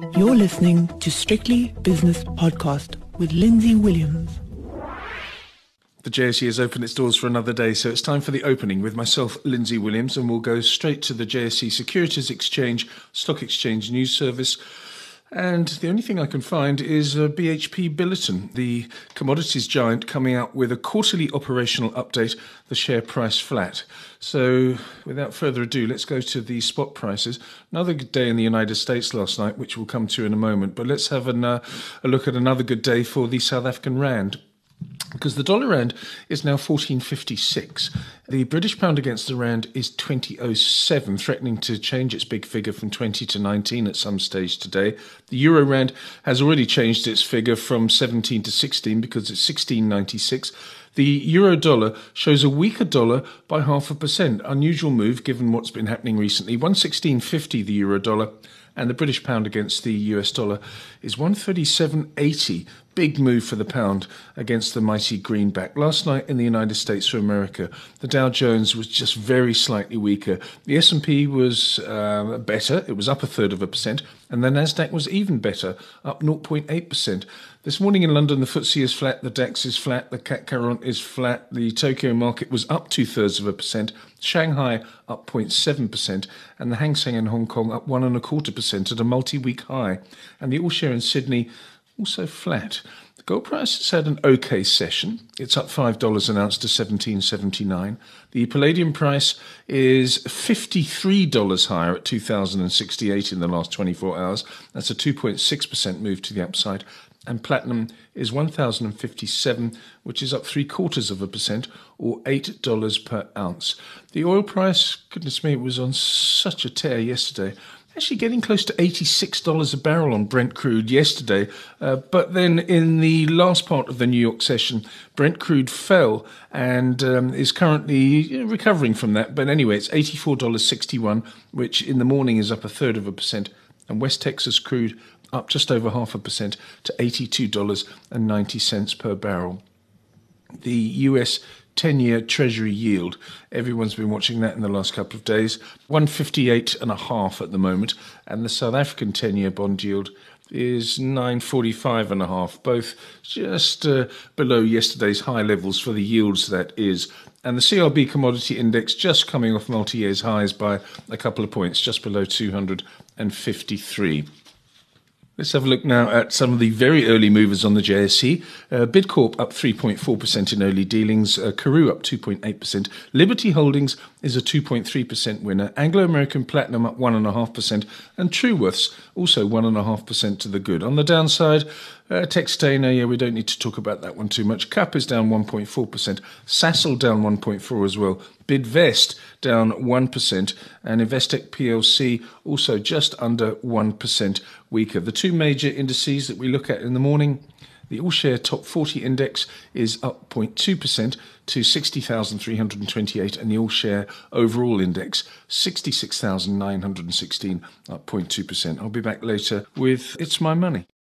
You're listening to Strictly Business Podcast with Lindsay Williams. The JSE has opened its doors for another day, so it's time for the opening with myself, Lindsay Williams, and we'll go straight to the JSE Securities Exchange Stock Exchange News Service. And the only thing I can find is a BHP Billiton, the commodities giant, coming out with a quarterly operational update, the share price flat. So, without further ado, let's go to the spot prices. Another good day in the United States last night, which we'll come to in a moment, but let's have an, uh, a look at another good day for the South African Rand because the dollar rand is now 1456. The British pound against the rand is 2007, threatening to change its big figure from 20 to 19 at some stage today. The euro rand has already changed its figure from 17 to 16 because it's 1696. The euro dollar shows a weaker dollar by half a percent. Unusual move given what's been happening recently. 116.50 the euro dollar and the British pound against the US dollar is 137.80. Big move for the pound against the mighty greenback. Last night in the United States of America, the Dow Jones was just very slightly weaker. The S&P was uh, better; it was up a third of a percent, and the Nasdaq was even better, up 0.8 percent. This morning in London, the FTSE is flat, the DAX is flat, the CAC 40 is flat, the Tokyo market was up two thirds of a percent, Shanghai up 0.7%, and the Hang Seng in Hong Kong up one and a quarter percent at a multi-week high, and the All Share in Sydney also flat. The gold price has had an okay session. It's up five dollars an ounce to seventeen seventy nine. The palladium price is fifty three dollars higher at two thousand and sixty eight in the last twenty four hours. That's a two point six percent move to the upside and platinum is 1057 which is up three quarters of a percent or eight dollars per ounce the oil price goodness me it was on such a tear yesterday actually getting close to $86 a barrel on Brent crude yesterday. Uh, but then in the last part of the New York session, Brent crude fell and um, is currently recovering from that. But anyway, it's $84.61, which in the morning is up a third of a percent. And West Texas crude up just over half a percent to $82.90 per barrel. The US 10 year Treasury yield, everyone's been watching that in the last couple of days, 158 and a half at the moment, and the South African 10 year bond yield is 945 and a half, both just uh, below yesterday's high levels for the yields that is. And the CRB commodity index just coming off multi years highs by a couple of points, just below 253. Let's have a look now at some of the very early movers on the JSE. Uh, Bidcorp up 3.4% in early dealings. Uh, Karoo up 2.8%. Liberty Holdings is a 2.3% winner. Anglo American Platinum up 1.5%. And Truworths also 1.5% to the good. On the downside, uh, Textainer, yeah, we don't need to talk about that one too much. CAP is down 1.4%. Sasol down 1.4 as well. Bidvest down 1%. And Investec PLC also just under 1% weaker. The two major indices that we look at in the morning the All Share Top 40 Index is up 0.2% to 60,328, and the All Share Overall Index 66,916, up 0.2%. I'll be back later with It's My Money.